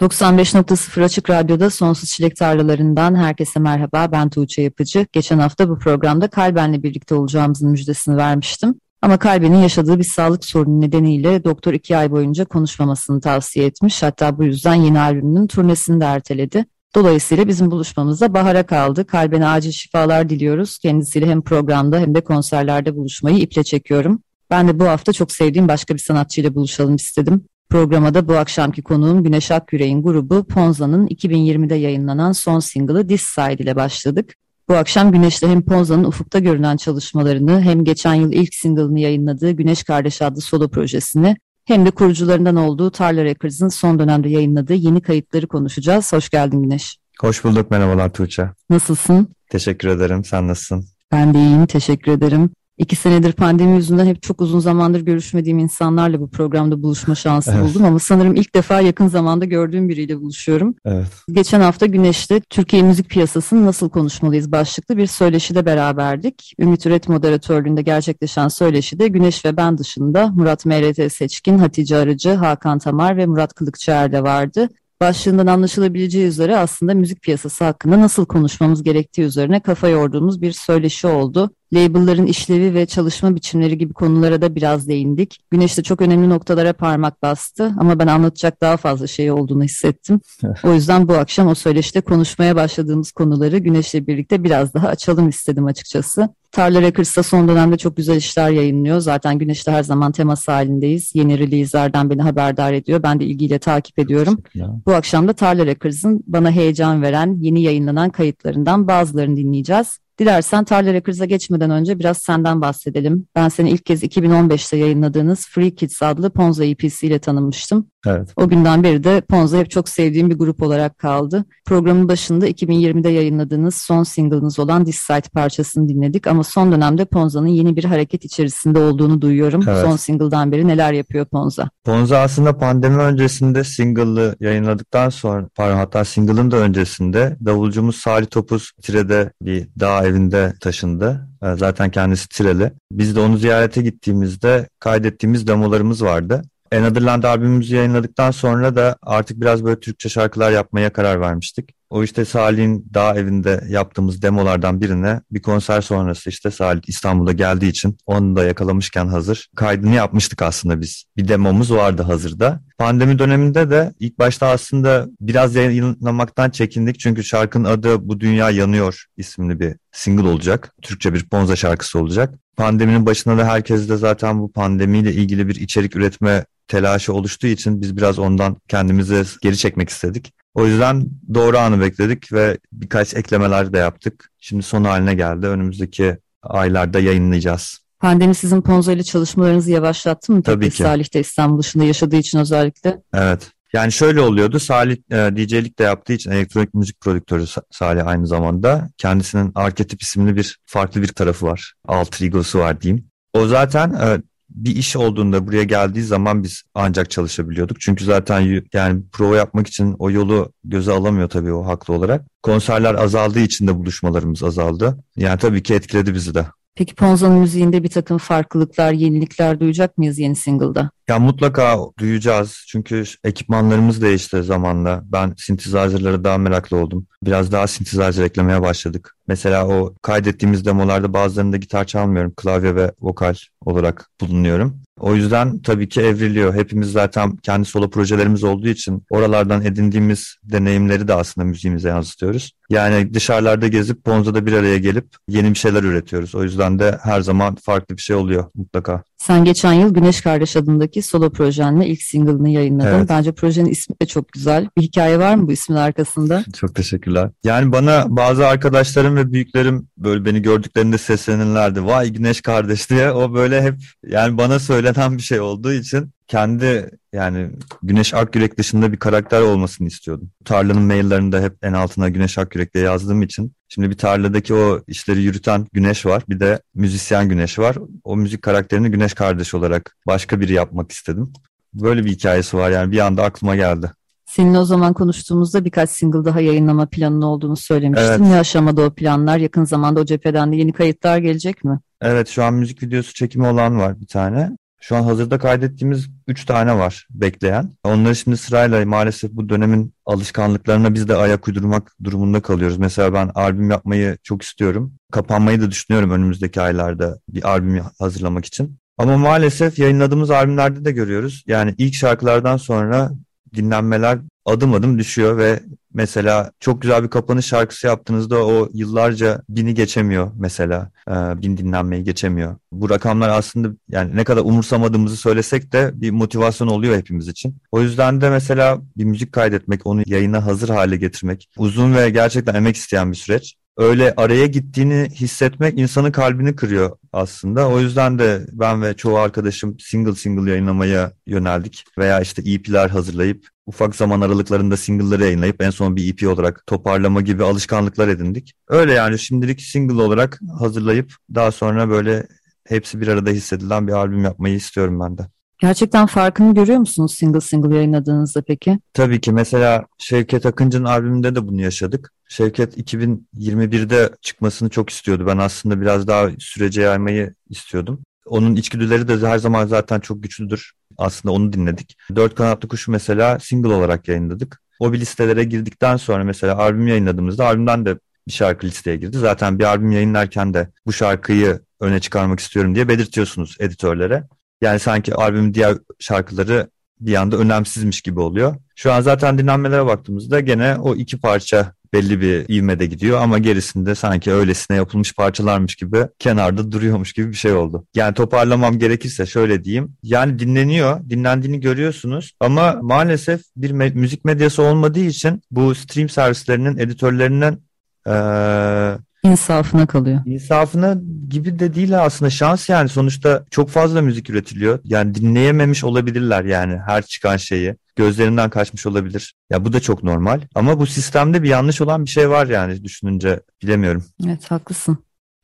95.0 Açık Radyo'da Sonsuz Çilek Tarlalarından herkese merhaba. Ben Tuğçe Yapıcı. Geçen hafta bu programda Kalben'le birlikte olacağımızın müjdesini vermiştim. Ama Kalben'in yaşadığı bir sağlık sorunu nedeniyle doktor iki ay boyunca konuşmamasını tavsiye etmiş. Hatta bu yüzden yeni albümünün turnesini de erteledi. Dolayısıyla bizim buluşmamızda bahara kaldı. Kalben'e acil şifalar diliyoruz. Kendisiyle hem programda hem de konserlerde buluşmayı iple çekiyorum. Ben de bu hafta çok sevdiğim başka bir sanatçıyla buluşalım istedim. Programa da bu akşamki konuğum Güneş Akgüre'in grubu Ponza'nın 2020'de yayınlanan son single'ı This Side ile başladık. Bu akşam Güneş'le hem Ponza'nın ufukta görünen çalışmalarını hem geçen yıl ilk single'ını yayınladığı Güneş Kardeş adlı solo projesini hem de kurucularından olduğu Tarla Records'ın son dönemde yayınladığı yeni kayıtları konuşacağız. Hoş geldin Güneş. Hoş bulduk merhabalar Tuğçe. Nasılsın? Teşekkür ederim sen nasılsın? Ben de iyiyim teşekkür ederim. İki senedir pandemi yüzünden hep çok uzun zamandır görüşmediğim insanlarla bu programda buluşma şansı evet. buldum ama sanırım ilk defa yakın zamanda gördüğüm biriyle buluşuyorum. Evet. Geçen hafta Güneş'te Türkiye müzik piyasasını nasıl konuşmalıyız başlıklı bir söyleşide beraberdik. Ümit Üret moderatörlüğünde gerçekleşen söyleşide Güneş ve ben dışında Murat MRT Seçkin, Hatice Arıcı, Hakan Tamar ve Murat Kılıkçıer de vardı başlığından anlaşılabileceği üzere aslında müzik piyasası hakkında nasıl konuşmamız gerektiği üzerine kafa yorduğumuz bir söyleşi oldu. Label'ların işlevi ve çalışma biçimleri gibi konulara da biraz değindik. Güneş de çok önemli noktalara parmak bastı ama ben anlatacak daha fazla şey olduğunu hissettim. o yüzden bu akşam o söyleşide konuşmaya başladığımız konuları Güneş'le birlikte biraz daha açalım istedim açıkçası. Tarla Records'ta son dönemde çok güzel işler yayınlıyor. Zaten Güneş'te her zaman teması halindeyiz. Yeni release'lerden beni haberdar ediyor. Ben de ilgiyle takip ediyorum. Bu akşam da Tarla Records'ın bana heyecan veren yeni yayınlanan kayıtlarından bazılarını dinleyeceğiz. Dilersen Tarla Records'a geçmeden önce biraz senden bahsedelim. Ben seni ilk kez 2015'te yayınladığınız Free Kids adlı Ponza EP'si ile tanımıştım. Evet. O günden beri de Ponza hep çok sevdiğim bir grup olarak kaldı. Programın başında 2020'de yayınladığınız son single'ınız olan This Side parçasını dinledik ama son dönemde Ponza'nın yeni bir hareket içerisinde olduğunu duyuyorum. Evet. Son single'dan beri neler yapıyor Ponza? Ponza aslında pandemi öncesinde single'ı yayınladıktan sonra, pardon hatta single'ın da öncesinde davulcumuz Salih Topuz Tire'de bir dağ evinde taşındı. Ee, zaten kendisi Tireli. Biz de onu ziyarete gittiğimizde kaydettiğimiz demolarımız vardı. Anotherland albümümüzü yayınladıktan sonra da artık biraz böyle Türkçe şarkılar yapmaya karar vermiştik. O işte Salih'in dağ evinde yaptığımız demolardan birine bir konser sonrası işte Salih İstanbul'a geldiği için onu da yakalamışken hazır kaydını yapmıştık aslında biz. Bir demomuz vardı hazırda. Pandemi döneminde de ilk başta aslında biraz yayınlamaktan çekindik çünkü şarkının adı Bu Dünya Yanıyor isimli bir single olacak. Türkçe bir Ponza şarkısı olacak. Pandeminin başında da herkes de zaten bu pandemiyle ilgili bir içerik üretme telaşı oluştuğu için biz biraz ondan kendimizi geri çekmek istedik. O yüzden doğru anı bekledik ve birkaç eklemeler de yaptık. Şimdi son haline geldi. Önümüzdeki aylarda yayınlayacağız. Pandemi sizin Ponzo ile çalışmalarınızı yavaşlattı mı? Tabii ki. Salih de İstanbul dışında yaşadığı için özellikle. Evet. Yani şöyle oluyordu. Salih e, DJ'lik de yaptığı için elektronik müzik prodüktörü Salih aynı zamanda. Kendisinin Arketip isimli bir farklı bir tarafı var. Alter ego'su var diyeyim. O zaten e, bir iş olduğunda buraya geldiği zaman biz ancak çalışabiliyorduk. Çünkü zaten yani prova yapmak için o yolu göze alamıyor tabii o haklı olarak. Konserler azaldığı için de buluşmalarımız azaldı. Yani tabii ki etkiledi bizi de. Peki Ponza'nın müziğinde bir takım farklılıklar, yenilikler duyacak mıyız yeni single'da? Ya mutlaka duyacağız. Çünkü ekipmanlarımız değişti zamanla. Ben synthesizer'lara daha meraklı oldum. Biraz daha synthesizer eklemeye başladık. Mesela o kaydettiğimiz demolarda bazılarında gitar çalmıyorum. Klavye ve vokal olarak bulunuyorum. O yüzden tabii ki evriliyor. Hepimiz zaten kendi solo projelerimiz olduğu için oralardan edindiğimiz deneyimleri de aslında müziğimize yansıtıyoruz. Yani dışarılarda gezip Ponza'da bir araya gelip yeni bir şeyler üretiyoruz. O yüzden de her zaman farklı bir şey oluyor mutlaka. Sen geçen yıl Güneş Kardeş adındaki solo projenle ilk single'ını yayınladın. Evet. Bence projenin ismi de çok güzel. Bir hikaye var mı bu ismin arkasında? Çok teşekkürler. Yani bana bazı arkadaşlarım ve büyüklerim böyle beni gördüklerinde seslenirlerdi. Vay Güneş Kardeş diye. O böyle hep yani bana söylenen bir şey olduğu için kendi yani Güneş Akgürek dışında bir karakter olmasını istiyordum. Tarlanın maillerinde hep en altına Güneş Akgürek diye yazdığım için şimdi bir tarladaki o işleri yürüten Güneş var. Bir de müzisyen Güneş var. O müzik karakterini Güneş kardeş olarak başka biri yapmak istedim. Böyle bir hikayesi var yani bir anda aklıma geldi. Seninle o zaman konuştuğumuzda birkaç single daha yayınlama planının olduğunu söylemiştin. Evet. Ne aşamada o planlar? Yakın zamanda o cepheden de yeni kayıtlar gelecek mi? Evet şu an müzik videosu çekimi olan var bir tane. Şu an hazırda kaydettiğimiz 3 tane var bekleyen. Onları şimdi sırayla maalesef bu dönemin alışkanlıklarına biz de ayak uydurmak durumunda kalıyoruz. Mesela ben albüm yapmayı çok istiyorum. Kapanmayı da düşünüyorum önümüzdeki aylarda bir albüm hazırlamak için. Ama maalesef yayınladığımız albümlerde de görüyoruz. Yani ilk şarkılardan sonra dinlenmeler adım adım düşüyor ve mesela çok güzel bir kapanış şarkısı yaptığınızda o yıllarca bini geçemiyor mesela. E, bin dinlenmeyi geçemiyor. Bu rakamlar aslında yani ne kadar umursamadığımızı söylesek de bir motivasyon oluyor hepimiz için. O yüzden de mesela bir müzik kaydetmek, onu yayına hazır hale getirmek uzun ve gerçekten emek isteyen bir süreç öyle araya gittiğini hissetmek insanın kalbini kırıyor aslında. O yüzden de ben ve çoğu arkadaşım single single yayınlamaya yöneldik. Veya işte EP'ler hazırlayıp ufak zaman aralıklarında single'ları yayınlayıp en son bir EP olarak toparlama gibi alışkanlıklar edindik. Öyle yani şimdilik single olarak hazırlayıp daha sonra böyle hepsi bir arada hissedilen bir albüm yapmayı istiyorum ben de. Gerçekten farkını görüyor musunuz single single yayınladığınızda peki? Tabii ki mesela Şevket Akıncı'nın albümünde de bunu yaşadık. Şevket 2021'de çıkmasını çok istiyordu. Ben aslında biraz daha sürece yaymayı istiyordum. Onun içgüdüleri de her zaman zaten çok güçlüdür. Aslında onu dinledik. Dört Kanatlı Kuşu mesela single olarak yayınladık. O bir listelere girdikten sonra mesela albüm yayınladığımızda albümden de bir şarkı listeye girdi. Zaten bir albüm yayınlarken de bu şarkıyı öne çıkarmak istiyorum diye belirtiyorsunuz editörlere. Yani sanki albümün diğer şarkıları bir anda önemsizmiş gibi oluyor. Şu an zaten dinlenmelere baktığımızda gene o iki parça belli bir ivmede gidiyor ama gerisinde sanki öylesine yapılmış parçalarmış gibi kenarda duruyormuş gibi bir şey oldu. Yani toparlamam gerekirse şöyle diyeyim. Yani dinleniyor, dinlendiğini görüyorsunuz ama maalesef bir me- müzik medyası olmadığı için bu stream servislerinin editörlerinin ee, İnsafına kalıyor. İnsafına gibi de değil aslında şans yani sonuçta çok fazla müzik üretiliyor. Yani dinleyememiş olabilirler yani her çıkan şeyi. Gözlerinden kaçmış olabilir. Ya bu da çok normal. Ama bu sistemde bir yanlış olan bir şey var yani düşününce bilemiyorum. Evet haklısın.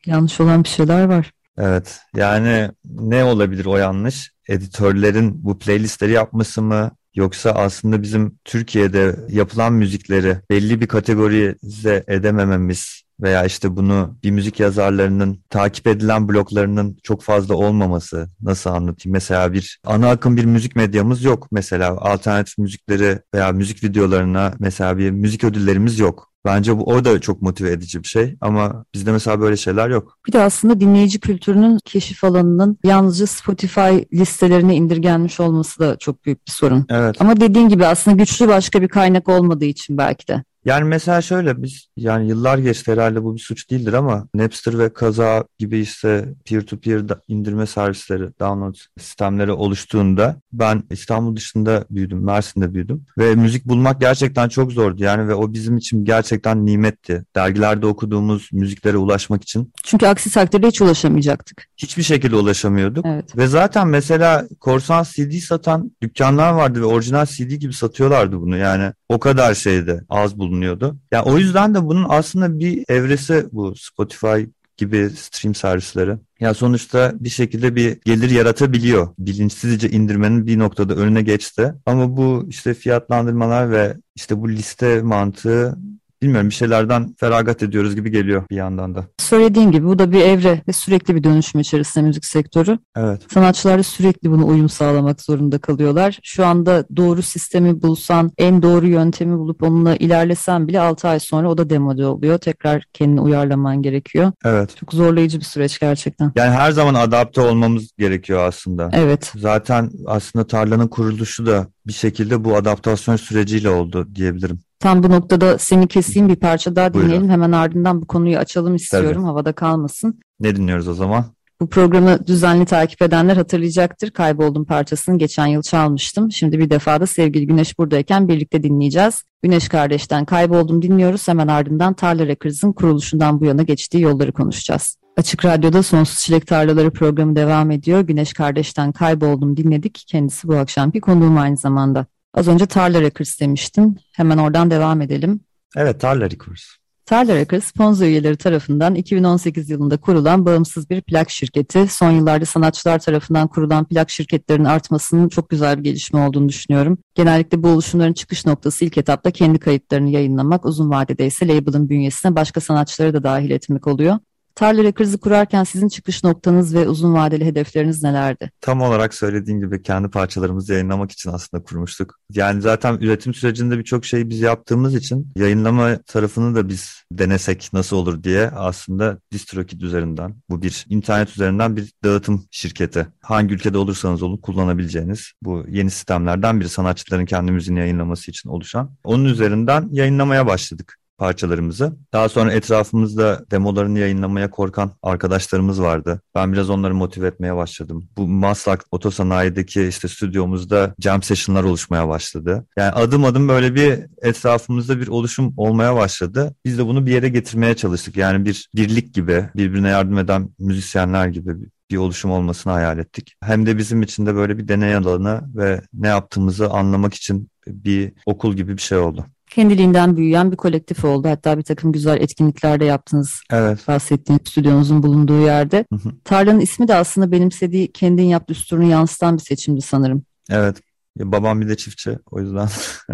Yanlış olan bir şeyler var. Evet yani ne olabilir o yanlış? Editörlerin bu playlistleri yapması mı? Yoksa aslında bizim Türkiye'de yapılan müzikleri belli bir kategorize edemememiz veya işte bunu bir müzik yazarlarının takip edilen bloklarının çok fazla olmaması nasıl anlatayım? Mesela bir ana akım bir müzik medyamız yok mesela alternatif müzikleri veya müzik videolarına mesela bir müzik ödüllerimiz yok. Bence bu o da çok motive edici bir şey ama bizde mesela böyle şeyler yok. Bir de aslında dinleyici kültürünün keşif alanının yalnızca Spotify listelerine indirgenmiş olması da çok büyük bir sorun. Evet. Ama dediğin gibi aslında güçlü başka bir kaynak olmadığı için belki de. Yani mesela şöyle biz yani yıllar geçti herhalde bu bir suç değildir ama Napster ve Kaza gibi işte peer-to-peer indirme servisleri, download sistemleri oluştuğunda ben İstanbul dışında büyüdüm, Mersin'de büyüdüm ve müzik bulmak gerçekten çok zordu yani ve o bizim için gerçekten nimetti. Dergilerde okuduğumuz müziklere ulaşmak için. Çünkü aksi takdirde hiç ulaşamayacaktık. Hiçbir şekilde ulaşamıyorduk. Evet. Ve zaten mesela korsan CD satan dükkanlar vardı ve orijinal CD gibi satıyorlardı bunu yani o kadar şeydi az bulundu bulunuyordu. Yani o yüzden de bunun aslında bir evresi bu Spotify gibi stream servisleri. Ya sonuçta bir şekilde bir gelir yaratabiliyor. Bilinçsizce indirmenin bir noktada önüne geçti. Ama bu işte fiyatlandırmalar ve işte bu liste mantığı bilmiyorum bir şeylerden feragat ediyoruz gibi geliyor bir yandan da. Söylediğin gibi bu da bir evre ve sürekli bir dönüşüm içerisinde müzik sektörü. Evet. Sanatçılar da sürekli bunu uyum sağlamak zorunda kalıyorlar. Şu anda doğru sistemi bulsan, en doğru yöntemi bulup onunla ilerlesen bile 6 ay sonra o da demode oluyor. Tekrar kendini uyarlaman gerekiyor. Evet. Çok zorlayıcı bir süreç gerçekten. Yani her zaman adapte olmamız gerekiyor aslında. Evet. Zaten aslında tarlanın kuruluşu da bir şekilde bu adaptasyon süreciyle oldu diyebilirim. Tam bu noktada seni keseyim bir parça daha dinleyelim. Buyurun. Hemen ardından bu konuyu açalım istiyorum. Tabii. Havada kalmasın. Ne dinliyoruz o zaman? Bu programı düzenli takip edenler hatırlayacaktır. Kayboldum parçasını geçen yıl çalmıştım. Şimdi bir defa da sevgili Güneş buradayken birlikte dinleyeceğiz. Güneş kardeşten Kayboldum dinliyoruz. Hemen ardından Tarla Records'ın kuruluşundan bu yana geçtiği yolları konuşacağız. Açık Radyo'da Sonsuz Çilek Tarlaları programı devam ediyor. Güneş kardeşten Kayboldum dinledik. Kendisi bu akşamki konuğum aynı zamanda. Az önce Tarla Records demiştin. Hemen oradan devam edelim. Evet Tarla Records. Tarla Records, Ponzo üyeleri tarafından 2018 yılında kurulan bağımsız bir plak şirketi. Son yıllarda sanatçılar tarafından kurulan plak şirketlerinin artmasının çok güzel bir gelişme olduğunu düşünüyorum. Genellikle bu oluşumların çıkış noktası ilk etapta kendi kayıtlarını yayınlamak, uzun vadede ise label'ın bünyesine başka sanatçıları da dahil etmek oluyor. Tarla Records'ı kurarken sizin çıkış noktanız ve uzun vadeli hedefleriniz nelerdi? Tam olarak söylediğin gibi kendi parçalarımızı yayınlamak için aslında kurmuştuk. Yani zaten üretim sürecinde birçok şeyi biz yaptığımız için yayınlama tarafını da biz denesek nasıl olur diye aslında DistroKid üzerinden bu bir internet üzerinden bir dağıtım şirketi. Hangi ülkede olursanız olun kullanabileceğiniz bu yeni sistemlerden biri sanatçıların kendi müziğini yayınlaması için oluşan. Onun üzerinden yayınlamaya başladık parçalarımızı. Daha sonra etrafımızda demolarını yayınlamaya korkan arkadaşlarımız vardı. Ben biraz onları motive etmeye başladım. Bu Maslak Otosanayideki işte stüdyomuzda jam session'lar oluşmaya başladı. Yani adım adım böyle bir etrafımızda bir oluşum olmaya başladı. Biz de bunu bir yere getirmeye çalıştık. Yani bir birlik gibi, birbirine yardım eden müzisyenler gibi bir oluşum olmasını hayal ettik. Hem de bizim için de böyle bir deney alanı ve ne yaptığımızı anlamak için bir okul gibi bir şey oldu kendiliğinden büyüyen bir kolektif oldu. Hatta bir takım güzel etkinlikler de yaptınız. Evet. Bahsettiğim stüdyonuzun bulunduğu yerde. Hı hı. Tarlanın ismi de aslında benimsediği kendin yap düsturunu yansıtan bir seçimdi sanırım. Evet. Babam bir de çiftçi. O yüzden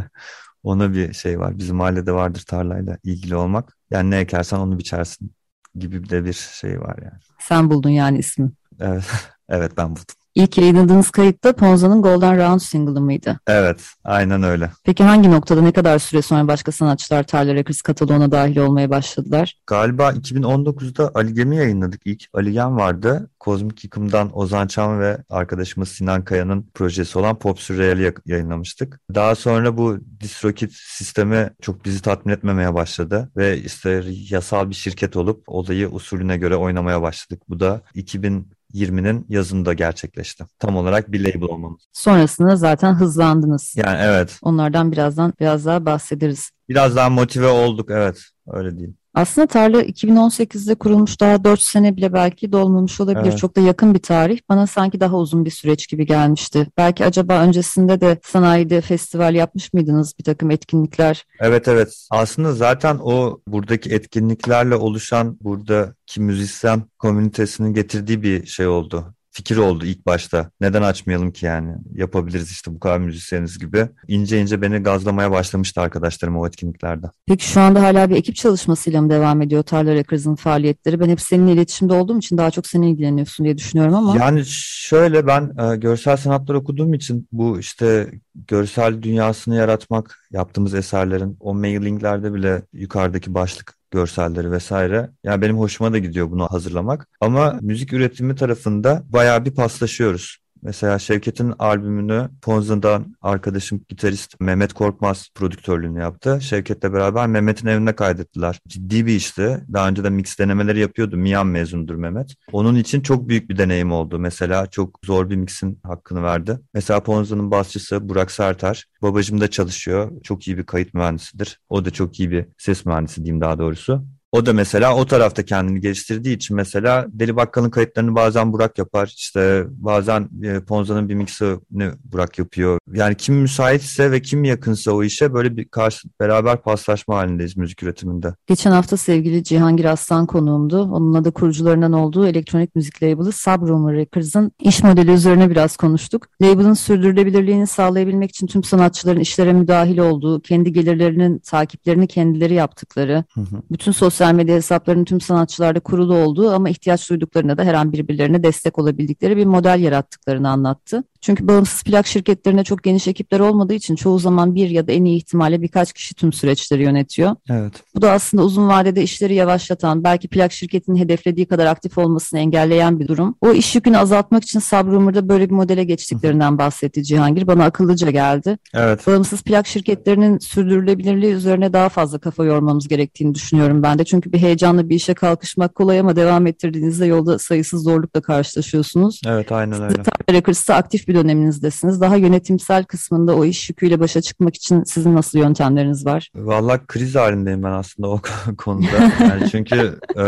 ona bir şey var. Bizim mahallede vardır tarlayla ilgili olmak. Yani ne ekersen onu biçersin gibi de bir şey var yani. Sen buldun yani ismi. Evet. evet ben buldum. İlk yayınladığınız kayıtta Ponza'nın Golden Round single'ı mıydı? Evet, aynen öyle. Peki hangi noktada ne kadar süre sonra başka sanatçılar Tyler Records kataloğuna dahil olmaya başladılar? Galiba 2019'da Ali Gemi yayınladık ilk. Ali Gem vardı. Kozmik Yıkım'dan Ozan Çam ve arkadaşımız Sinan Kaya'nın projesi olan Pop Surreal'i yayınlamıştık. Daha sonra bu DistroKid sistemi çok bizi tatmin etmemeye başladı ve işte yasal bir şirket olup olayı usulüne göre oynamaya başladık. Bu da 2000 20'nin yazında gerçekleşti. Tam olarak bir label olmamız. Sonrasında zaten hızlandınız. Yani evet. Onlardan birazdan biraz daha bahsederiz. Biraz daha motive olduk evet öyle diyeyim. Aslında tarla 2018'de kurulmuş daha 4 sene bile belki dolmamış olabilir. Evet. Çok da yakın bir tarih. Bana sanki daha uzun bir süreç gibi gelmişti. Belki acaba öncesinde de sanayide festival yapmış mıydınız bir takım etkinlikler? Evet evet. Aslında zaten o buradaki etkinliklerle oluşan buradaki müzisyen komünitesinin getirdiği bir şey oldu fikir oldu ilk başta. Neden açmayalım ki yani? Yapabiliriz işte bu kadar müzisyeniz gibi. İnce ince beni gazlamaya başlamıştı arkadaşlarım o etkinliklerde. Peki şu anda hala bir ekip çalışmasıyla mı devam ediyor Tarla Records'ın faaliyetleri? Ben hep seninle iletişimde olduğum için daha çok senin ilgileniyorsun diye düşünüyorum ama. Yani şöyle ben e, görsel sanatlar okuduğum için bu işte görsel dünyasını yaratmak yaptığımız eserlerin o mailinglerde bile yukarıdaki başlık görselleri vesaire. Yani benim hoşuma da gidiyor bunu hazırlamak. Ama müzik üretimi tarafında bayağı bir paslaşıyoruz. Mesela Şevket'in albümünü Ponza'dan arkadaşım gitarist Mehmet Korkmaz prodüktörlüğünü yaptı. Şevket'le beraber Mehmet'in evine kaydettiler. Ciddi bir işti. Daha önce de mix denemeleri yapıyordu. Miyan mezundur Mehmet. Onun için çok büyük bir deneyim oldu. Mesela çok zor bir mixin hakkını verdi. Mesela Ponza'nın basçısı Burak Sertar. Babacım da çalışıyor. Çok iyi bir kayıt mühendisidir. O da çok iyi bir ses mühendisi diyeyim daha doğrusu. O da mesela o tarafta kendini geliştirdiği için mesela Deli Bakkal'ın kayıtlarını bazen Burak yapar. İşte bazen e, Ponza'nın bir mixini Burak yapıyor. Yani kim müsaitse ve kim yakınsa o işe böyle bir karşı beraber paslaşma halindeyiz müzik üretiminde. Geçen hafta sevgili Cihangir Aslan konuğumdu. Onunla da kurucularından olduğu elektronik müzik label'ı Subrummer Records'ın iş modeli üzerine biraz konuştuk. Label'ın sürdürülebilirliğini sağlayabilmek için tüm sanatçıların işlere müdahil olduğu, kendi gelirlerinin takiplerini kendileri yaptıkları, hı hı. bütün sosyal sosyal medya hesaplarının tüm sanatçılarda kurulu olduğu ama ihtiyaç duyduklarında da her an birbirlerine destek olabildikleri bir model yarattıklarını anlattı. Çünkü bağımsız plak şirketlerinde çok geniş ekipler olmadığı için çoğu zaman bir ya da en iyi ihtimalle birkaç kişi tüm süreçleri yönetiyor. Evet. Bu da aslında uzun vadede işleri yavaşlatan, belki plak şirketinin hedeflediği kadar aktif olmasını engelleyen bir durum. O iş yükünü azaltmak için Sabrumur'da böyle bir modele geçtiklerinden bahsetti Cihangir. Bana akıllıca geldi. Evet. Bağımsız plak şirketlerinin sürdürülebilirliği üzerine daha fazla kafa yormamız gerektiğini düşünüyorum ben de. Çünkü bir heyecanla bir işe kalkışmak kolay ama devam ettirdiğinizde yolda sayısız zorlukla karşılaşıyorsunuz. Evet aynen öyle. Records'ta aktif bir döneminizdesiniz. Daha yönetimsel kısmında o iş yüküyle başa çıkmak için sizin nasıl yöntemleriniz var? Vallahi kriz halindeyim ben aslında o konuda. Yani çünkü e,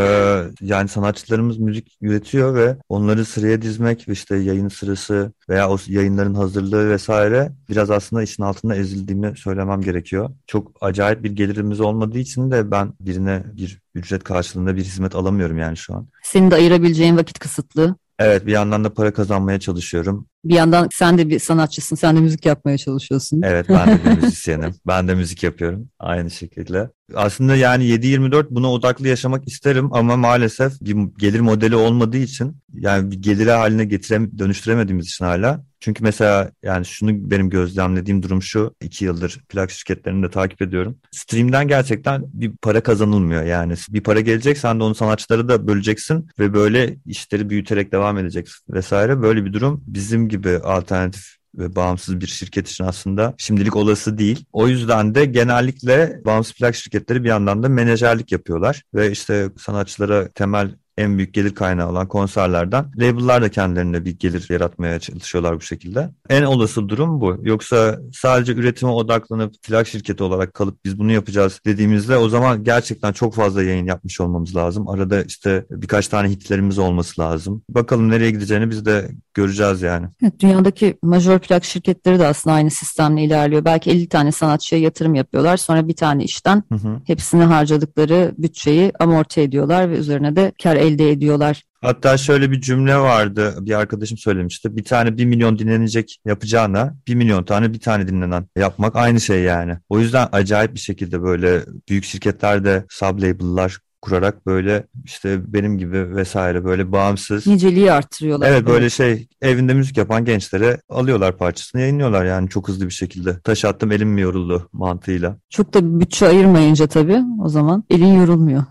yani sanatçılarımız müzik üretiyor ve onları sıraya dizmek işte yayın sırası veya o yayınların hazırlığı vesaire biraz aslında işin altında ezildiğimi söylemem gerekiyor. Çok acayip bir gelirimiz olmadığı için de ben birine bir ücret karşılığında bir hizmet alamıyorum yani şu an. Senin de ayırabileceğin vakit kısıtlı. Evet bir yandan da para kazanmaya çalışıyorum. Bir yandan sen de bir sanatçısın, sen de müzik yapmaya çalışıyorsun. Evet ben de bir müzisyenim. ben de müzik yapıyorum aynı şekilde. Aslında yani 7-24 buna odaklı yaşamak isterim ama maalesef bir gelir modeli olmadığı için yani bir gelire haline getirem dönüştüremediğimiz için hala. Çünkü mesela yani şunu benim gözlemlediğim durum şu. iki yıldır plak şirketlerini de takip ediyorum. Stream'den gerçekten bir para kazanılmıyor yani. Bir para gelecek sen de onu sanatçılara da böleceksin ve böyle işleri büyüterek devam edeceksin vesaire. Böyle bir durum bizim gibi alternatif ve bağımsız bir şirket için aslında şimdilik olası değil. O yüzden de genellikle bağımsız plak şirketleri bir yandan da menajerlik yapıyorlar ve işte sanatçılara temel en büyük gelir kaynağı olan konserlerden label'lar da kendilerine bir gelir yaratmaya çalışıyorlar bu şekilde. En olası durum bu. Yoksa sadece üretime odaklanıp plak şirketi olarak kalıp biz bunu yapacağız dediğimizde o zaman gerçekten çok fazla yayın yapmış olmamız lazım. Arada işte birkaç tane hitlerimiz olması lazım. Bakalım nereye gideceğini biz de göreceğiz yani. Evet, dünyadaki major plak şirketleri de aslında aynı sistemle ilerliyor. Belki 50 tane sanatçıya yatırım yapıyorlar. Sonra bir tane işten hı hı. hepsini harcadıkları bütçeyi amorti ediyorlar ve üzerine de kar elde ediyorlar. Hatta şöyle bir cümle vardı bir arkadaşım söylemişti. Bir tane bir milyon dinlenecek yapacağına bir milyon tane bir tane dinlenen yapmak aynı şey yani. O yüzden acayip bir şekilde böyle büyük şirketlerde sub-label'lar kurarak böyle işte benim gibi vesaire böyle bağımsız. Niceliği arttırıyorlar. Evet böyle şey evinde müzik yapan gençlere alıyorlar parçasını yayınlıyorlar yani çok hızlı bir şekilde. Taş attım elim mi yoruldu mantığıyla. Çok da bütçe ayırmayınca tabii o zaman elin yorulmuyor.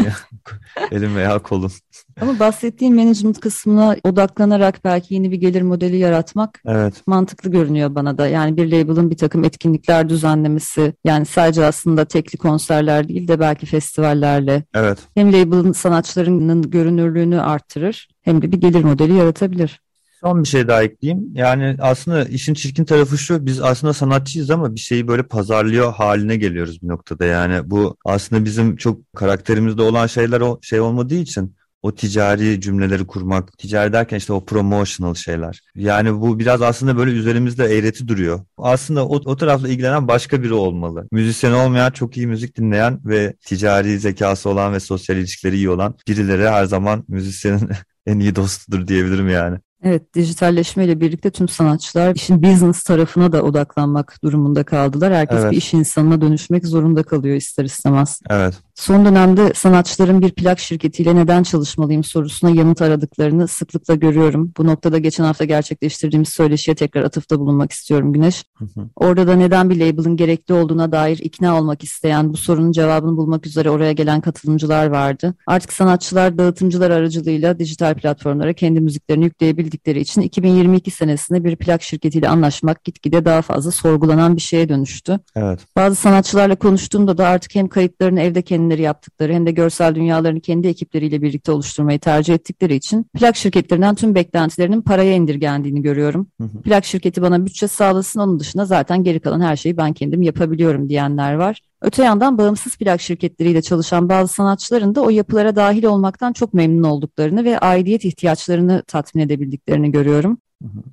elim veya kolun. Ama bahsettiğin management kısmına odaklanarak belki yeni bir gelir modeli yaratmak evet. mantıklı görünüyor bana da. Yani bir label'ın bir takım etkinlikler düzenlemesi yani sadece aslında tekli konserler değil de belki festivallerle. Evet. Hem label'ın sanatçılarının görünürlüğünü arttırır hem de bir gelir modeli yaratabilir. Son bir şey daha ekleyeyim. Yani aslında işin çirkin tarafı şu. Biz aslında sanatçıyız ama bir şeyi böyle pazarlıyor haline geliyoruz bir noktada. Yani bu aslında bizim çok karakterimizde olan şeyler o şey olmadığı için o ticari cümleleri kurmak, ticari derken işte o promotional şeyler. Yani bu biraz aslında böyle üzerimizde eğreti duruyor. Aslında o, o tarafla ilgilenen başka biri olmalı. Müzisyen olmayan, çok iyi müzik dinleyen ve ticari zekası olan ve sosyal ilişkileri iyi olan birileri her zaman müzisyenin en iyi dostudur diyebilirim yani. Evet, dijitalleşmeyle birlikte tüm sanatçılar işin business tarafına da odaklanmak durumunda kaldılar. Herkes evet. bir iş insanına dönüşmek zorunda kalıyor ister istemez. Evet. Son dönemde sanatçıların bir plak şirketiyle neden çalışmalıyım sorusuna yanıt aradıklarını sıklıkla görüyorum. Bu noktada geçen hafta gerçekleştirdiğimiz söyleşiye tekrar atıfta bulunmak istiyorum Güneş. Orada da neden bir label'ın gerekli olduğuna dair ikna olmak isteyen, bu sorunun cevabını bulmak üzere oraya gelen katılımcılar vardı. Artık sanatçılar dağıtımcılar aracılığıyla dijital platformlara kendi müziklerini yükleyebildikleri için 2022 senesinde bir plak şirketiyle anlaşmak gitgide daha fazla sorgulanan bir şeye dönüştü. Evet. Bazı sanatçılarla konuştuğumda da artık hem kayıtlarını evde kendi kendileri yaptıkları hem de görsel dünyalarını kendi ekipleriyle birlikte oluşturmayı tercih ettikleri için plak şirketlerinden tüm beklentilerinin paraya indirgendiğini görüyorum. Hı hı. Plak şirketi bana bütçe sağlasın onun dışında zaten geri kalan her şeyi ben kendim yapabiliyorum diyenler var. Öte yandan bağımsız plak şirketleriyle çalışan bazı sanatçıların da o yapılara dahil olmaktan çok memnun olduklarını ve aidiyet ihtiyaçlarını tatmin edebildiklerini görüyorum.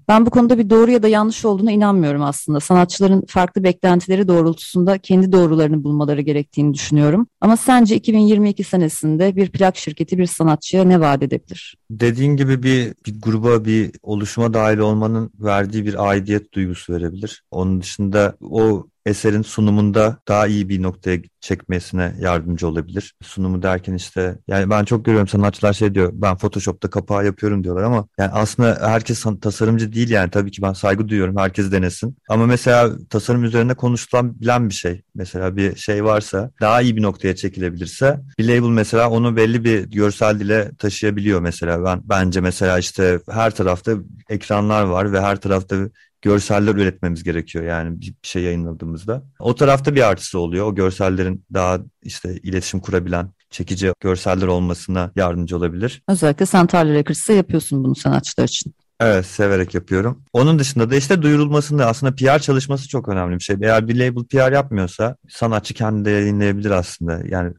Ben bu konuda bir doğru ya da yanlış olduğuna inanmıyorum aslında. Sanatçıların farklı beklentileri doğrultusunda kendi doğrularını bulmaları gerektiğini düşünüyorum. Ama sence 2022 senesinde bir plak şirketi bir sanatçıya ne vaat edebilir? Dediğin gibi bir, bir gruba, bir oluşuma dahil olmanın verdiği bir aidiyet duygusu verebilir. Onun dışında o eserin sunumunda daha iyi bir noktaya çekmesine yardımcı olabilir. Sunumu derken işte yani ben çok görüyorum sanatçılar şey diyor ben Photoshop'ta kapağı yapıyorum diyorlar ama yani aslında herkes tasarımcı değil yani tabii ki ben saygı duyuyorum herkes denesin. Ama mesela tasarım üzerine konuşulan bilen bir şey. Mesela bir şey varsa daha iyi bir noktaya çekilebilirse bir label mesela onu belli bir görsel dile taşıyabiliyor mesela. Ben bence mesela işte her tarafta ekranlar var ve her tarafta görseller üretmemiz gerekiyor yani bir şey yayınladığımızda. O tarafta bir artısı oluyor. O görsellerin daha işte iletişim kurabilen, çekici görseller olmasına yardımcı olabilir. Özellikle sen Tarla Records'ta yapıyorsun bunu sanatçılar için. Evet severek yapıyorum. Onun dışında da işte duyurulmasında aslında PR çalışması çok önemli bir şey. Eğer bir label PR yapmıyorsa sanatçı kendi yayınlayabilir aslında. Yani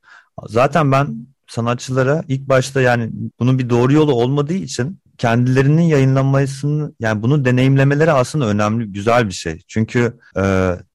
zaten ben sanatçılara ilk başta yani bunun bir doğru yolu olmadığı için kendilerinin yayınlanmasını yani bunu deneyimlemeleri aslında önemli, güzel bir şey. Çünkü e,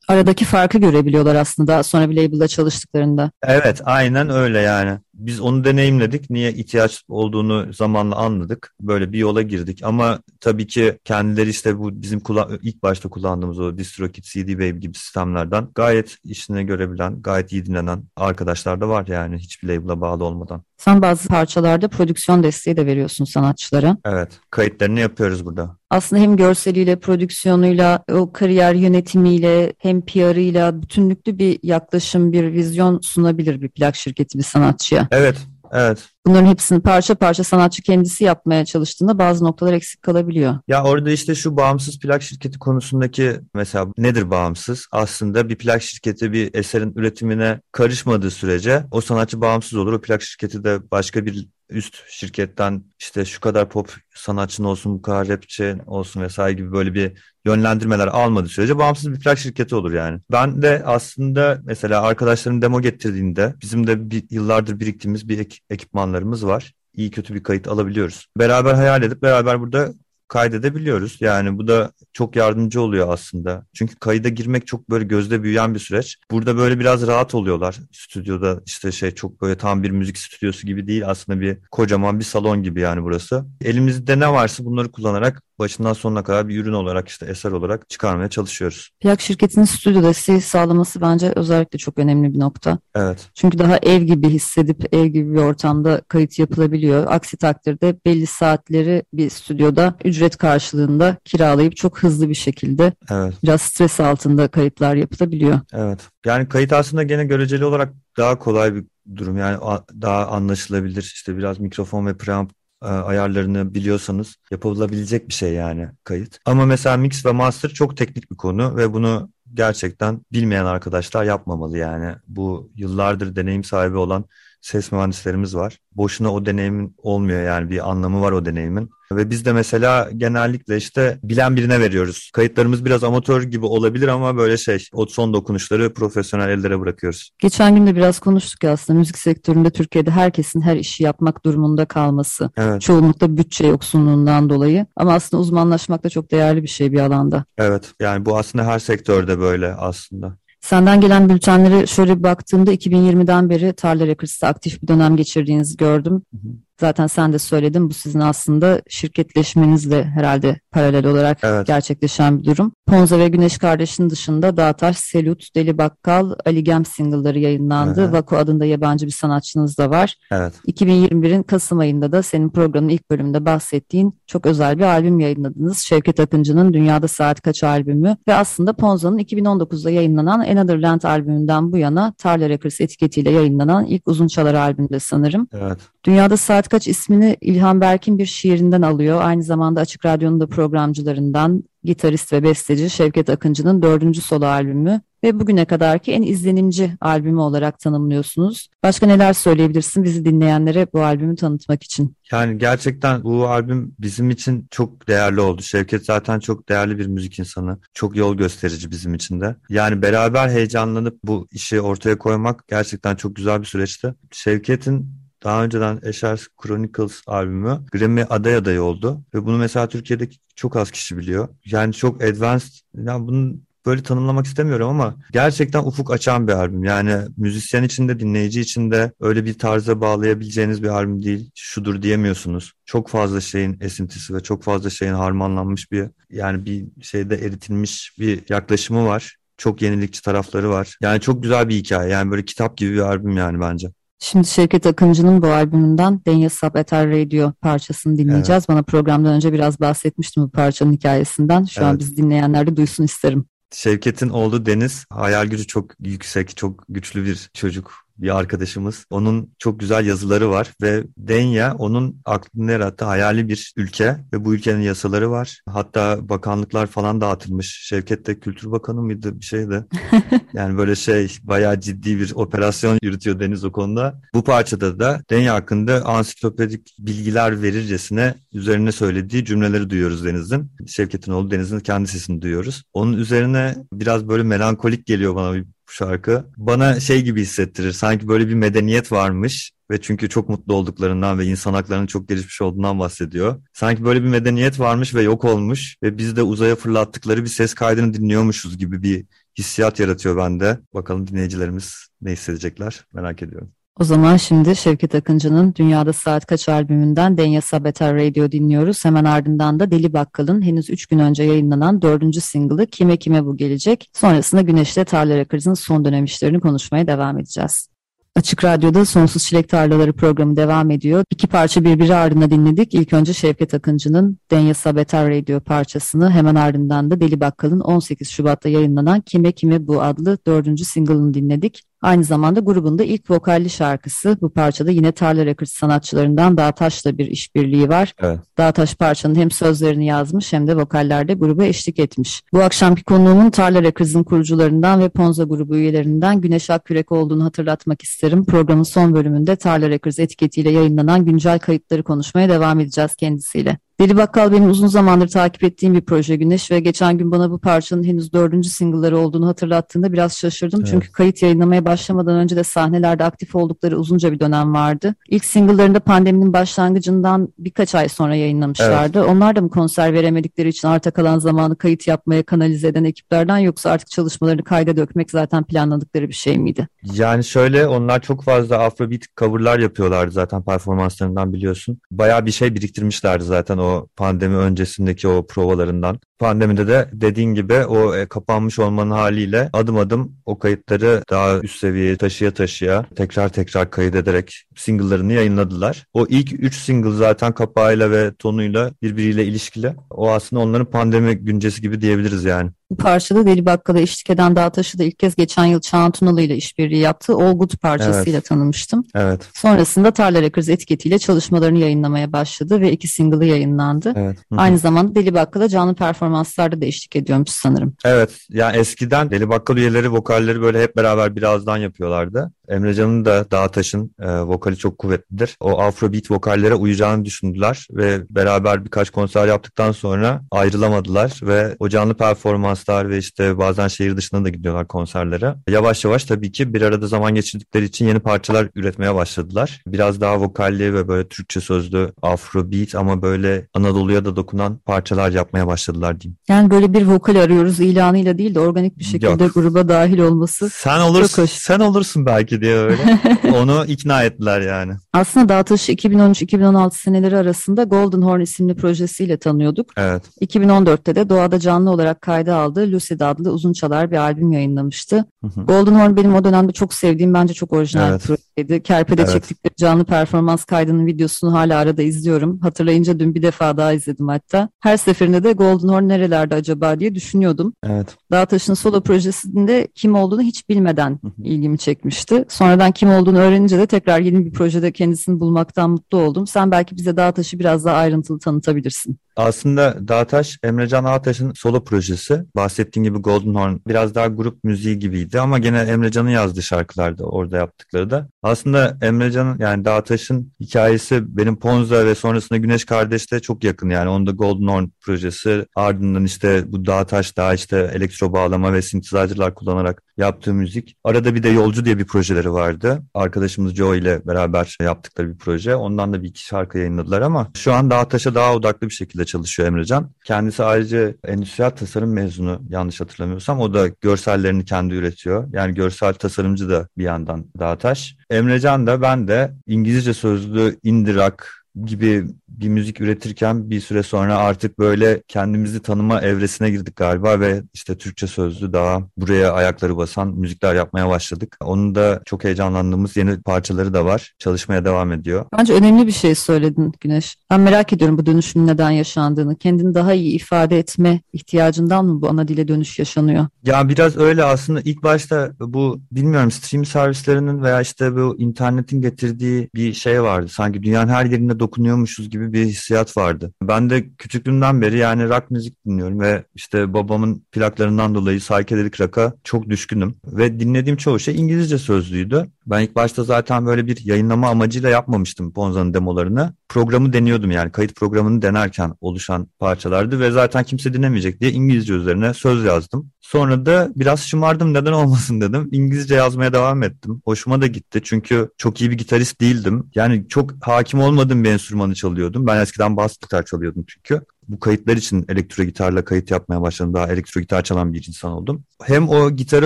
aradaki farkı görebiliyorlar aslında sonra bir label'da çalıştıklarında. Evet, aynen öyle yani. Biz onu deneyimledik. Niye ihtiyaç olduğunu zamanla anladık. Böyle bir yola girdik. Ama tabii ki kendileri işte bu bizim ilk başta kullandığımız o DistroKid, CD Baby gibi sistemlerden gayet işine görebilen, gayet iyi dinlenen arkadaşlar da var yani hiçbir label'a bağlı olmadan. Sen bazı parçalarda prodüksiyon desteği de veriyorsun sanatçılara. Evet, kayıtlarını yapıyoruz burada. Aslında hem görseliyle, prodüksiyonuyla, o kariyer yönetimiyle, hem PR'ıyla bütünlüklü bir yaklaşım, bir vizyon sunabilir bir plak şirketi bir sanatçıya. Evet, evet. Bunların hepsini parça parça sanatçı kendisi yapmaya çalıştığında bazı noktalar eksik kalabiliyor. Ya orada işte şu bağımsız plak şirketi konusundaki mesela nedir bağımsız? Aslında bir plak şirketi bir eserin üretimine karışmadığı sürece o sanatçı bağımsız olur. O plak şirketi de başka bir üst şirketten işte şu kadar pop sanatçın olsun, bu kadar rapçi olsun vesaire gibi böyle bir yönlendirmeler almadığı sürece bağımsız bir plak şirketi olur yani. Ben de aslında mesela arkadaşlarım demo getirdiğinde bizim de bir, yıllardır biriktiğimiz bir ek, ekipmanlarımız var. İyi kötü bir kayıt alabiliyoruz. Beraber hayal edip beraber burada kaydedebiliyoruz. Yani bu da çok yardımcı oluyor aslında. Çünkü kayıda girmek çok böyle gözde büyüyen bir süreç. Burada böyle biraz rahat oluyorlar stüdyoda işte şey çok böyle tam bir müzik stüdyosu gibi değil aslında bir kocaman bir salon gibi yani burası. Elimizde ne varsa bunları kullanarak başından sonuna kadar bir ürün olarak işte eser olarak çıkarmaya çalışıyoruz. Plak şirketinin stüdyoda ses sağlaması bence özellikle çok önemli bir nokta. Evet. Çünkü daha ev gibi hissedip ev gibi bir ortamda kayıt yapılabiliyor. Aksi takdirde belli saatleri bir stüdyoda ücret karşılığında kiralayıp çok hızlı bir şekilde evet. biraz stres altında kayıtlar yapılabiliyor. Evet. Yani kayıt aslında gene göreceli olarak daha kolay bir durum yani daha anlaşılabilir işte biraz mikrofon ve preamp ayarlarını biliyorsanız yapılabilecek bir şey yani kayıt. Ama mesela mix ve master çok teknik bir konu ve bunu gerçekten bilmeyen arkadaşlar yapmamalı yani. Bu yıllardır deneyim sahibi olan ses mühendislerimiz var. Boşuna o deneyimin olmuyor yani bir anlamı var o deneyimin. Ve biz de mesela genellikle işte bilen birine veriyoruz. Kayıtlarımız biraz amatör gibi olabilir ama böyle şey o son dokunuşları profesyonel ellere bırakıyoruz. Geçen gün de biraz konuştuk ya aslında müzik sektöründe Türkiye'de herkesin her işi yapmak durumunda kalması. Evet. Çoğunlukla bütçe yoksunluğundan dolayı. Ama aslında uzmanlaşmak da çok değerli bir şey bir alanda. Evet yani bu aslında her sektörde böyle aslında. Senden gelen bültenlere şöyle baktığımda 2020'den beri Tarla Records'ta aktif bir dönem geçirdiğinizi gördüm. Hı hı. Zaten sen de söyledin bu sizin aslında şirketleşmenizle herhalde paralel olarak evet. gerçekleşen bir durum. Ponza ve Güneş Kardeş'in dışında Dağtaş, Selut, Deli Bakkal, Ali Gem single'ları yayınlandı. Evet. Vaku adında yabancı bir sanatçınız da var. Evet. 2021'in Kasım ayında da senin programın ilk bölümünde bahsettiğin çok özel bir albüm yayınladınız. Şevket Akıncı'nın Dünyada Saat Kaç albümü ve aslında Ponza'nın 2019'da yayınlanan Another Land albümünden bu yana Tarla Records etiketiyle yayınlanan ilk uzun çalar albümde sanırım. Evet. Dünyada Saat Kaç ismini İlhan Berk'in bir şiirinden alıyor. Aynı zamanda Açık Radyo'nun da programcılarından gitarist ve besteci Şevket Akıncı'nın dördüncü solo albümü ve bugüne kadarki en izlenimci albümü olarak tanımlıyorsunuz. Başka neler söyleyebilirsin bizi dinleyenlere bu albümü tanıtmak için? Yani gerçekten bu albüm bizim için çok değerli oldu. Şevket zaten çok değerli bir müzik insanı. Çok yol gösterici bizim için de. Yani beraber heyecanlanıp bu işi ortaya koymak gerçekten çok güzel bir süreçti. Şevket'in daha önceden Ashes Chronicles albümü Grammy aday adayı oldu. Ve bunu mesela Türkiye'de çok az kişi biliyor. Yani çok advanced, yani bunun böyle tanımlamak istemiyorum ama gerçekten ufuk açan bir albüm. Yani müzisyen için de dinleyici için de öyle bir tarza bağlayabileceğiniz bir albüm değil. Şudur diyemiyorsunuz. Çok fazla şeyin esintisi ve çok fazla şeyin harmanlanmış bir yani bir şeyde eritilmiş bir yaklaşımı var. Çok yenilikçi tarafları var. Yani çok güzel bir hikaye. Yani böyle kitap gibi bir albüm yani bence. Şimdi Şevket Akıncı'nın bu albümünden Denya Sub Eter Radio parçasını dinleyeceğiz. Evet. Bana programdan önce biraz bahsetmiştim bu parçanın hikayesinden. Şu evet. an biz dinleyenler de duysun isterim. Şevket'in oğlu Deniz hayal gücü çok yüksek, çok güçlü bir çocuk bir arkadaşımız. Onun çok güzel yazıları var ve Denya onun aklını yarattı hayali bir ülke ve bu ülkenin yasaları var. Hatta bakanlıklar falan dağıtılmış. Şevket de Kültür Bakanı mıydı bir şeydi. yani böyle şey bayağı ciddi bir operasyon yürütüyor Deniz o konuda. Bu parçada da Denya hakkında ansiklopedik bilgiler verircesine üzerine söylediği cümleleri duyuyoruz Deniz'in. Şevket'in oğlu Deniz'in kendi sesini duyuyoruz. Onun üzerine biraz böyle melankolik geliyor bana bir bu şarkı. Bana şey gibi hissettirir. Sanki böyle bir medeniyet varmış ve çünkü çok mutlu olduklarından ve insan haklarının çok gelişmiş olduğundan bahsediyor. Sanki böyle bir medeniyet varmış ve yok olmuş ve biz de uzaya fırlattıkları bir ses kaydını dinliyormuşuz gibi bir hissiyat yaratıyor bende. Bakalım dinleyicilerimiz ne hissedecekler merak ediyorum. O zaman şimdi Şevket Akıncı'nın Dünyada Saat Kaç albümünden Denya Sabeter Radio dinliyoruz. Hemen ardından da Deli Bakkal'ın henüz 3 gün önce yayınlanan dördüncü single'ı Kime Kime Bu gelecek. Sonrasında Güneş'le Tarla Records'ın son dönem işlerini konuşmaya devam edeceğiz. Açık Radyo'da Sonsuz Çilek Tarlaları programı devam ediyor. İki parça birbiri ardına dinledik. İlk önce Şevket Akıncı'nın Denya Sabeter Radio parçasını hemen ardından da Deli Bakkal'ın 18 Şubat'ta yayınlanan Kime Kime Bu adlı dördüncü single'ını dinledik. Aynı zamanda grubun da ilk vokalli şarkısı. Bu parçada yine Tarla Records sanatçılarından Dağtaş'la bir işbirliği var. Evet. Dağtaş parçanın hem sözlerini yazmış hem de vokallerde gruba eşlik etmiş. Bu akşamki konuğumun Tarla Records'ın kurucularından ve Ponza grubu üyelerinden Güneş Akkürek olduğunu hatırlatmak isterim. Programın son bölümünde Tarla Records etiketiyle yayınlanan güncel kayıtları konuşmaya devam edeceğiz kendisiyle. Deli Bakkal benim uzun zamandır takip ettiğim bir proje Güneş ve geçen gün bana bu parçanın henüz dördüncü single'ları olduğunu hatırlattığında biraz şaşırdım. Evet. Çünkü kayıt yayınlamaya başlamadan önce de sahnelerde aktif oldukları uzunca bir dönem vardı. İlk single'larında pandeminin başlangıcından birkaç ay sonra yayınlamışlardı. Evet. Onlar da mı konser veremedikleri için arta kalan zamanı kayıt yapmaya kanalize eden ekiplerden yoksa artık çalışmalarını kayda dökmek zaten planladıkları bir şey miydi? Yani şöyle onlar çok fazla Afrobeat coverlar yapıyorlardı zaten performanslarından biliyorsun. Bayağı bir şey biriktirmişlerdi zaten o pandemi öncesindeki o provalarından. Pandemide de dediğin gibi o e, kapanmış olmanın haliyle adım adım o kayıtları daha üst seviyeye taşıya taşıya tekrar tekrar kaydederek single'larını yayınladılar. O ilk üç single zaten kapağıyla ve tonuyla birbiriyle ilişkili. O aslında onların pandemi güncesi gibi diyebiliriz yani. Bu parçada Deli Bakkal'a eşlik eden Dağtaş'ı da ilk kez geçen yıl Çağan Tunalı ile işbirliği yaptığı Good parçasıyla evet. tanımıştım. Evet. Sonrasında Tarla Records etiketiyle çalışmalarını yayınlamaya başladı ve iki single'ı yayınlandı. Evet. Aynı zamanda Deli Bakkal'a canlı performanslarda da eşlik ediyormuş sanırım. Evet. Yani eskiden Deli Bakkal üyeleri vokalleri böyle hep beraber birazdan yapıyorlardı. Emrecan'ın da Dağtaş'ın e, vokali çok kuvvetlidir. O Afrobeat vokallere uyacağını düşündüler ve beraber birkaç konser yaptıktan sonra ayrılamadılar ve o canlı performanslar ve işte bazen şehir dışına da gidiyorlar konserlere. Yavaş yavaş tabii ki bir arada zaman geçirdikleri için yeni parçalar üretmeye başladılar. Biraz daha vokalli ve böyle Türkçe sözlü Afrobeat ama böyle Anadolu'ya da dokunan parçalar yapmaya başladılar diyeyim. Yani böyle bir vokal arıyoruz ilanıyla değil de organik bir şekilde Yok. gruba dahil olması. Sen olursun, çok hoş. sen olursun belki diye öyle. Onu ikna ettiler yani. Aslında Dağtaş 2013-2016 seneleri arasında Golden Horn isimli projesiyle tanıyorduk. Evet. 2014'te de doğada canlı olarak kayda aldığı Lucid adlı uzun çalar bir albüm yayınlamıştı. Golden Horn benim o dönemde çok sevdiğim bence çok orijinal evet. bir projeydi. Kerpe'de evet. çektikleri canlı performans kaydının videosunu hala arada izliyorum. Hatırlayınca dün bir defa daha izledim hatta. Her seferinde de Golden Horn nerelerde acaba diye düşünüyordum. Evet. Dağtaş'ın solo projesinde kim olduğunu hiç bilmeden ilgimi çekmişti. Sonradan kim olduğunu öğrenince de tekrar yeni bir projede kendisini bulmaktan mutlu oldum. Sen belki bize Dağtaş'ı biraz daha ayrıntılı tanıtabilirsin. Aslında Dağtaş, Emrecan Ağtaş'ın solo projesi. Bahsettiğim gibi Golden Horn biraz daha grup müziği gibiydi ama gene Emrecan'ın yazdığı şarkılardı orada yaptıkları da. Aslında Emrecan'ın yani Dağtaş'ın hikayesi benim Ponza ve sonrasında Güneş Kardeş'te çok yakın yani. Onda Golden Horn projesi ardından işte bu Dağtaş daha işte elektro bağlama ve synthesizer'lar kullanarak yaptığı müzik. Arada bir de Yolcu diye bir projeleri vardı. Arkadaşımız Joe ile beraber yaptıkları bir proje. Ondan da bir iki şarkı yayınladılar ama şu an Dağtaş'a daha odaklı bir şekilde çalışıyor Emrecan. Kendisi ayrıca endüstriyel tasarım mezunu yanlış hatırlamıyorsam. O da görsellerini kendi üretiyor. Yani görsel tasarımcı da bir yandan Dağtaş. Emrecan da ben de İngilizce sözlü indirak gibi bir müzik üretirken bir süre sonra artık böyle kendimizi tanıma evresine girdik galiba ve işte Türkçe sözlü daha buraya ayakları basan müzikler yapmaya başladık. Onun da çok heyecanlandığımız yeni parçaları da var. Çalışmaya devam ediyor. Bence önemli bir şey söyledin Güneş. Ben merak ediyorum bu dönüşün neden yaşandığını. Kendini daha iyi ifade etme ihtiyacından mı bu ana dile dönüş yaşanıyor? Ya biraz öyle aslında ilk başta bu bilmiyorum stream servislerinin veya işte bu internetin getirdiği bir şey vardı. Sanki dünyanın her yerinde dokunuyormuşuz gibi bir hissiyat vardı. Ben de küçüklüğümden beri yani rock müzik dinliyorum ve işte babamın plaklarından dolayı psychedelic rock'a çok düşkünüm. Ve dinlediğim çoğu şey İngilizce sözlüydü. Ben ilk başta zaten böyle bir yayınlama amacıyla yapmamıştım Ponza'nın demolarını. Programı deniyordum yani kayıt programını denerken oluşan parçalardı ve zaten kimse dinlemeyecek diye İngilizce üzerine söz yazdım. Sonra da biraz şımardım neden olmasın dedim. İngilizce yazmaya devam ettim. Hoşuma da gitti çünkü çok iyi bir gitarist değildim. Yani çok hakim olmadığım bir enstrümanı çalıyordum. Ben eskiden bas gitar çalıyordum çünkü bu kayıtlar için elektro gitarla kayıt yapmaya başladım. Daha elektro gitar çalan bir insan oldum. Hem o gitarı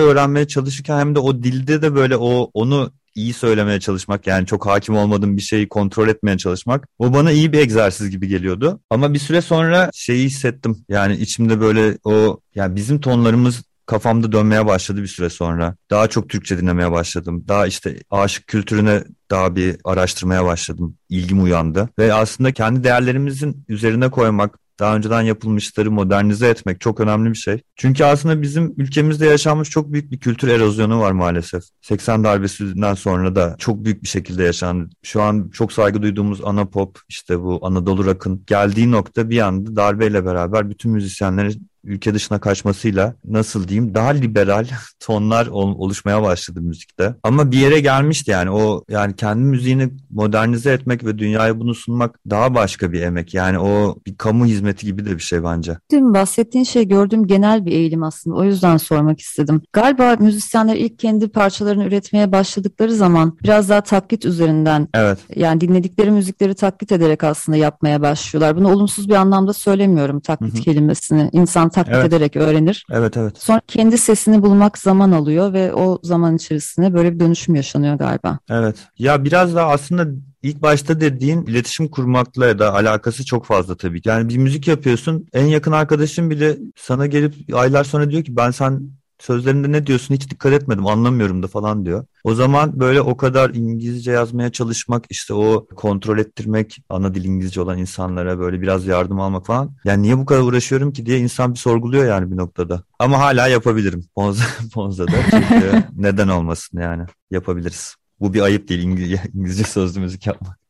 öğrenmeye çalışırken hem de o dilde de böyle o onu iyi söylemeye çalışmak yani çok hakim olmadığım bir şeyi kontrol etmeye çalışmak o bana iyi bir egzersiz gibi geliyordu. Ama bir süre sonra şeyi hissettim yani içimde böyle o yani bizim tonlarımız kafamda dönmeye başladı bir süre sonra. Daha çok Türkçe dinlemeye başladım. Daha işte aşık kültürüne daha bir araştırmaya başladım. İlgim uyandı. Ve aslında kendi değerlerimizin üzerine koymak, daha önceden yapılmışları modernize etmek çok önemli bir şey. Çünkü aslında bizim ülkemizde yaşanmış çok büyük bir kültür erozyonu var maalesef. 80 darbesinden sonra da çok büyük bir şekilde yaşandı. Şu an çok saygı duyduğumuz ana pop işte bu Anadolu Rock'ın geldiği nokta bir anda darbeyle beraber bütün müzisyenlerin ülke dışına kaçmasıyla nasıl diyeyim daha liberal tonlar oluşmaya başladı müzikte. Ama bir yere gelmişti yani o yani kendi müziğini modernize etmek ve dünyaya bunu sunmak daha başka bir emek. Yani o bir kamu hizmeti gibi de bir şey bence. Değil Bahsettiğin şey gördüğüm genel bir eğilim aslında. O yüzden sormak istedim. Galiba müzisyenler ilk kendi parçalarını üretmeye başladıkları zaman biraz daha taklit üzerinden evet. yani dinledikleri müzikleri taklit ederek aslında yapmaya başlıyorlar. Bunu olumsuz bir anlamda söylemiyorum taklit Hı-hı. kelimesini. İnsan taklit evet. ederek öğrenir. Evet evet. Sonra kendi sesini bulmak zaman alıyor ve o zaman içerisinde böyle bir dönüşüm yaşanıyor galiba. Evet. Ya biraz daha aslında İlk başta dediğin iletişim kurmakla da alakası çok fazla tabii. Yani bir müzik yapıyorsun en yakın arkadaşın bile sana gelip aylar sonra diyor ki ben sen sözlerinde ne diyorsun hiç dikkat etmedim anlamıyorum da falan diyor. O zaman böyle o kadar İngilizce yazmaya çalışmak işte o kontrol ettirmek ana dil İngilizce olan insanlara böyle biraz yardım almak falan. Yani niye bu kadar uğraşıyorum ki diye insan bir sorguluyor yani bir noktada. Ama hala yapabilirim Ponza, Ponza'da çünkü neden olmasın yani yapabiliriz. Bu bir ayıp değil İngilizce, İngilizce sözlü yapmak.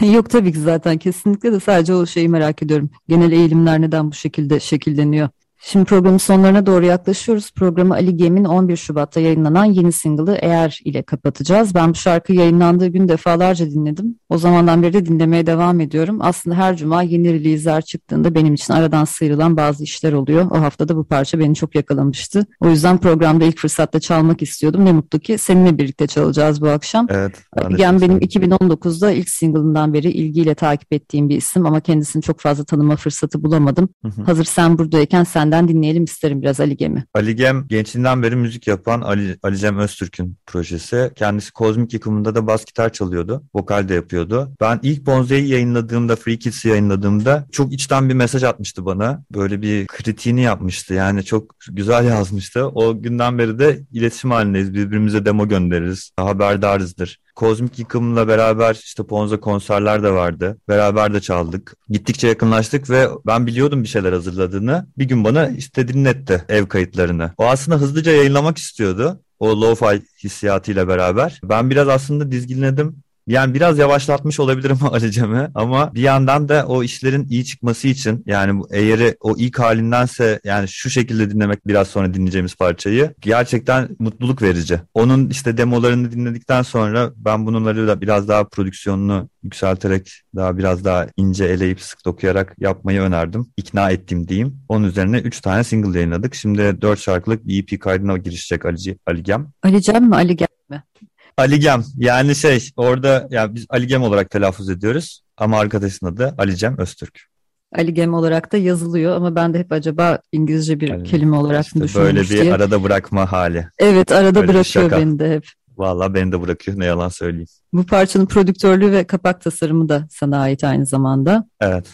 Yok tabii ki zaten kesinlikle de sadece o şeyi merak ediyorum. Genel eğilimler neden bu şekilde şekilleniyor? Şimdi programın sonlarına doğru yaklaşıyoruz. Programı Ali Gem'in 11 Şubat'ta yayınlanan yeni single'ı Eğer ile kapatacağız. Ben bu şarkı yayınlandığı gün defalarca dinledim. O zamandan beri de dinlemeye devam ediyorum. Aslında her cuma yeni release'ler çıktığında benim için aradan sıyrılan bazı işler oluyor. O haftada bu parça beni çok yakalamıştı. O yüzden programda ilk fırsatta çalmak istiyordum. Ne mutlu ki seninle birlikte çalacağız bu akşam. Evet. Ali Gem benim 2019'da ilk single'ından beri ilgiyle takip ettiğim bir isim ama kendisini çok fazla tanıma fırsatı bulamadım. Hı hı. Hazır sen buradayken sen senden dinleyelim isterim biraz Ali Gem'i. Ali Gem gençliğinden beri müzik yapan Ali, Ali Cem Öztürk'ün projesi. Kendisi kozmik yıkımında da bas gitar çalıyordu. Vokal de yapıyordu. Ben ilk Bonze'yi yayınladığımda, Free Kids'i yayınladığımda çok içten bir mesaj atmıştı bana. Böyle bir kritiğini yapmıştı. Yani çok güzel yazmıştı. O günden beri de iletişim halindeyiz. Birbirimize demo göndeririz. Haberdarızdır. Kozmik Yıkım'la beraber işte Ponza konserler de vardı. Beraber de çaldık. Gittikçe yakınlaştık ve ben biliyordum bir şeyler hazırladığını. Bir gün bana işte dinletti ev kayıtlarını. O aslında hızlıca yayınlamak istiyordu. O lo-fi hissiyatıyla beraber. Ben biraz aslında dizginledim. Yani biraz yavaşlatmış olabilirim Ali Cem'i ama bir yandan da o işlerin iyi çıkması için yani eğeri o ilk halindense yani şu şekilde dinlemek biraz sonra dinleyeceğimiz parçayı gerçekten mutluluk verici. Onun işte demolarını dinledikten sonra ben bunları da biraz daha prodüksiyonunu yükselterek daha biraz daha ince eleyip sık dokuyarak yapmayı önerdim. İkna ettim diyeyim. Onun üzerine 3 tane single yayınladık. Şimdi 4 şarkılık bir EP kaydına girişecek Ali, Ali Gem. Ali Cem mi Ali Gem mi? Aligem yani şey orada ya biz Aligem olarak telaffuz ediyoruz ama arkadaşın adı Alicem Öztürk. Ali Gem olarak da yazılıyor ama ben de hep acaba İngilizce bir yani, kelime olarak işte düşünmüş Böyle bir diye. arada bırakma hali. Evet arada böyle bırakıyor beni de hep. Valla beni de bırakıyor ne yalan söyleyeyim. Bu parçanın prodüktörlüğü ve kapak tasarımı da sana ait aynı zamanda. Evet.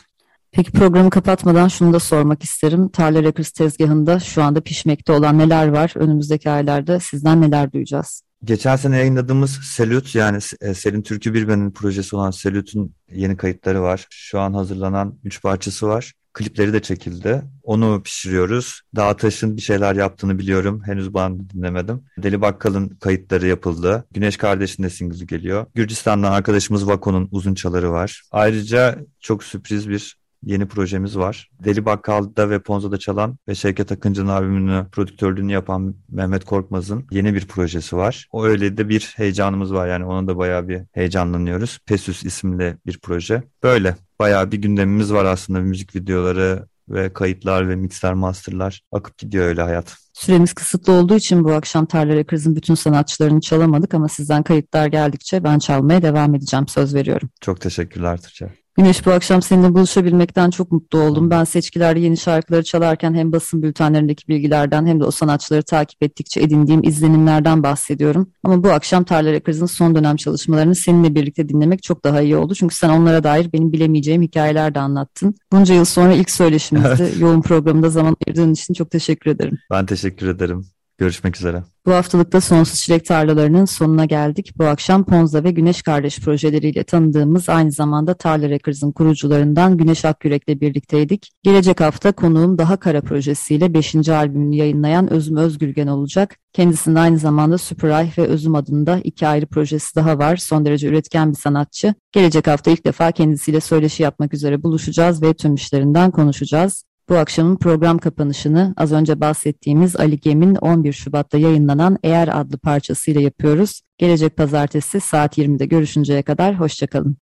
Peki programı kapatmadan şunu da sormak isterim. Tarla Records tezgahında şu anda pişmekte olan neler var? Önümüzdeki aylarda sizden neler duyacağız? Geçen sene yayınladığımız Selüt yani e, Selin Türkü Birben'in projesi olan Selüt'ün yeni kayıtları var. Şu an hazırlanan üç parçası var. Klipleri de çekildi. Onu pişiriyoruz. Dağ Taş'ın bir şeyler yaptığını biliyorum. Henüz ben dinlemedim. Deli Bakkal'ın kayıtları yapıldı. Güneş Kardeş'in de single'ı geliyor. Gürcistan'dan arkadaşımız Vako'nun uzun çaları var. Ayrıca çok sürpriz bir yeni projemiz var. Deli Bakkal'da ve Ponzo'da çalan ve Şevket Akıncı'nın albümünü prodüktörlüğünü yapan Mehmet Korkmaz'ın yeni bir projesi var. O öyle de bir heyecanımız var yani ona da bayağı bir heyecanlanıyoruz. Pesüs isimli bir proje. Böyle bayağı bir gündemimiz var aslında müzik videoları ve kayıtlar ve mixler masterlar akıp gidiyor öyle hayat. Süremiz kısıtlı olduğu için bu akşam Tarla Records'ın bütün sanatçılarını çalamadık ama sizden kayıtlar geldikçe ben çalmaya devam edeceğim söz veriyorum. Çok teşekkürler Tuğçe. Güneş bu akşam seninle buluşabilmekten çok mutlu oldum. Ben seçkilerde yeni şarkıları çalarken hem basın bültenlerindeki bilgilerden hem de o sanatçıları takip ettikçe edindiğim izlenimlerden bahsediyorum. Ama bu akşam Tarla Records'ın son dönem çalışmalarını seninle birlikte dinlemek çok daha iyi oldu. Çünkü sen onlara dair benim bilemeyeceğim hikayeler de anlattın. Bunca yıl sonra ilk söyleşimizdi. Yoğun programında zaman ayırdığın için çok teşekkür ederim. Ben teşekkür ederim. Görüşmek üzere. Bu haftalıkta Sonsuz Çilek Tarlalarının sonuna geldik. Bu akşam Ponza ve Güneş Kardeş projeleriyle tanıdığımız aynı zamanda Tarla Records'ın kurucularından Güneş Akyürek'le birlikteydik. Gelecek hafta konuğum Daha Kara projesiyle 5. albümünü yayınlayan Özüm Özgürgen olacak. Kendisinin aynı zamanda Süperay ve Özüm adında iki ayrı projesi daha var. Son derece üretken bir sanatçı. Gelecek hafta ilk defa kendisiyle söyleşi yapmak üzere buluşacağız ve tüm işlerinden konuşacağız. Bu akşamın program kapanışını az önce bahsettiğimiz Ali Gem'in 11 Şubat'ta yayınlanan Eğer adlı parçasıyla yapıyoruz. Gelecek pazartesi saat 20'de görüşünceye kadar hoşçakalın.